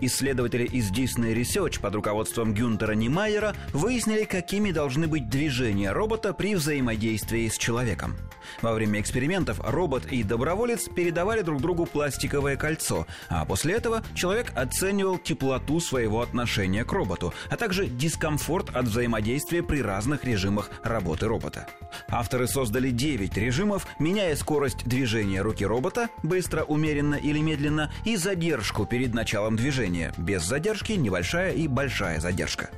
Исследователи из Disney Research под руководством Гюнтера Немайера выяснили, какими должны быть движения робота при взаимодействии с человеком. Во время экспериментов робот и доброволец передавали друг другу пластиковое кольцо, а после этого человек оценивал теплоту своего отношения к роботу, а также дискомфорт от взаимодействия при разных режимах работы робота. Авторы создали 9 режимов, меняя скорость движения руки робота, быстро, умеренно или медленно, и задержку перед началом движения, без задержки, небольшая и большая задержка.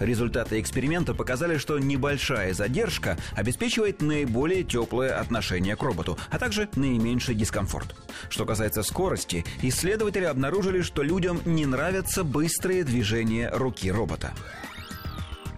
Результаты эксперимента показали, что небольшая задержка обеспечивает наиболее теплое отношение к роботу, а также наименьший дискомфорт. Что касается скорости, исследователи обнаружили, что людям не нравятся быстрые движения руки робота.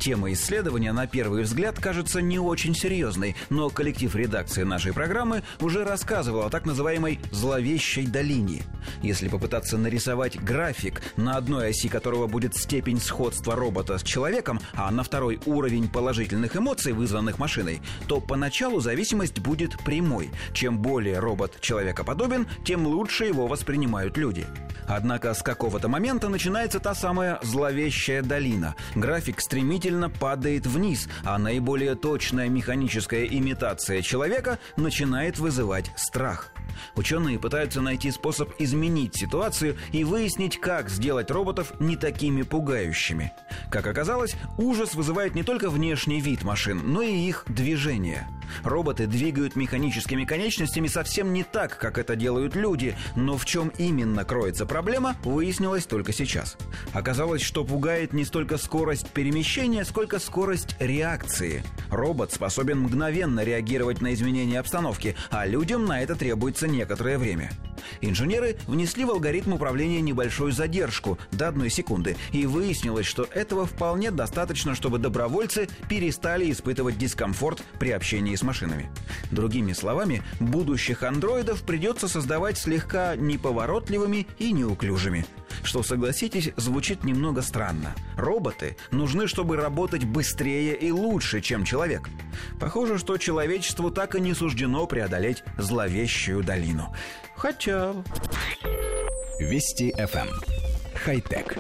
Тема исследования на первый взгляд кажется не очень серьезной, но коллектив редакции нашей программы уже рассказывал о так называемой «зловещей долине». Если попытаться нарисовать график, на одной оси которого будет степень сходства робота с человеком, а на второй уровень положительных эмоций, вызванных машиной, то поначалу зависимость будет прямой. Чем более робот человекоподобен, тем лучше его воспринимают люди. Однако с какого-то момента начинается та самая зловещая долина. График стремительно падает вниз, а наиболее точная механическая имитация человека начинает вызывать страх. Ученые пытаются найти способ изменить ситуацию и выяснить, как сделать роботов не такими пугающими. Как оказалось, ужас вызывает не только внешний вид машин, но и их движение. Роботы двигают механическими конечностями совсем не так, как это делают люди, но в чем именно кроется проблема, выяснилось только сейчас. Оказалось, что пугает не столько скорость перемещения, сколько скорость реакции. Робот способен мгновенно реагировать на изменения обстановки, а людям на это требуется некоторое время. Инженеры внесли в алгоритм управления небольшую задержку до одной секунды, и выяснилось, что этого вполне достаточно, чтобы добровольцы перестали испытывать дискомфорт при общении с машинами. Другими словами, будущих андроидов придется создавать слегка неповоротливыми и неуклюжими – что, согласитесь, звучит немного странно. Роботы нужны, чтобы работать быстрее и лучше, чем человек. Похоже, что человечеству так и не суждено преодолеть зловещую долину. Хотя... Вести FM. Эм. Хай-тек.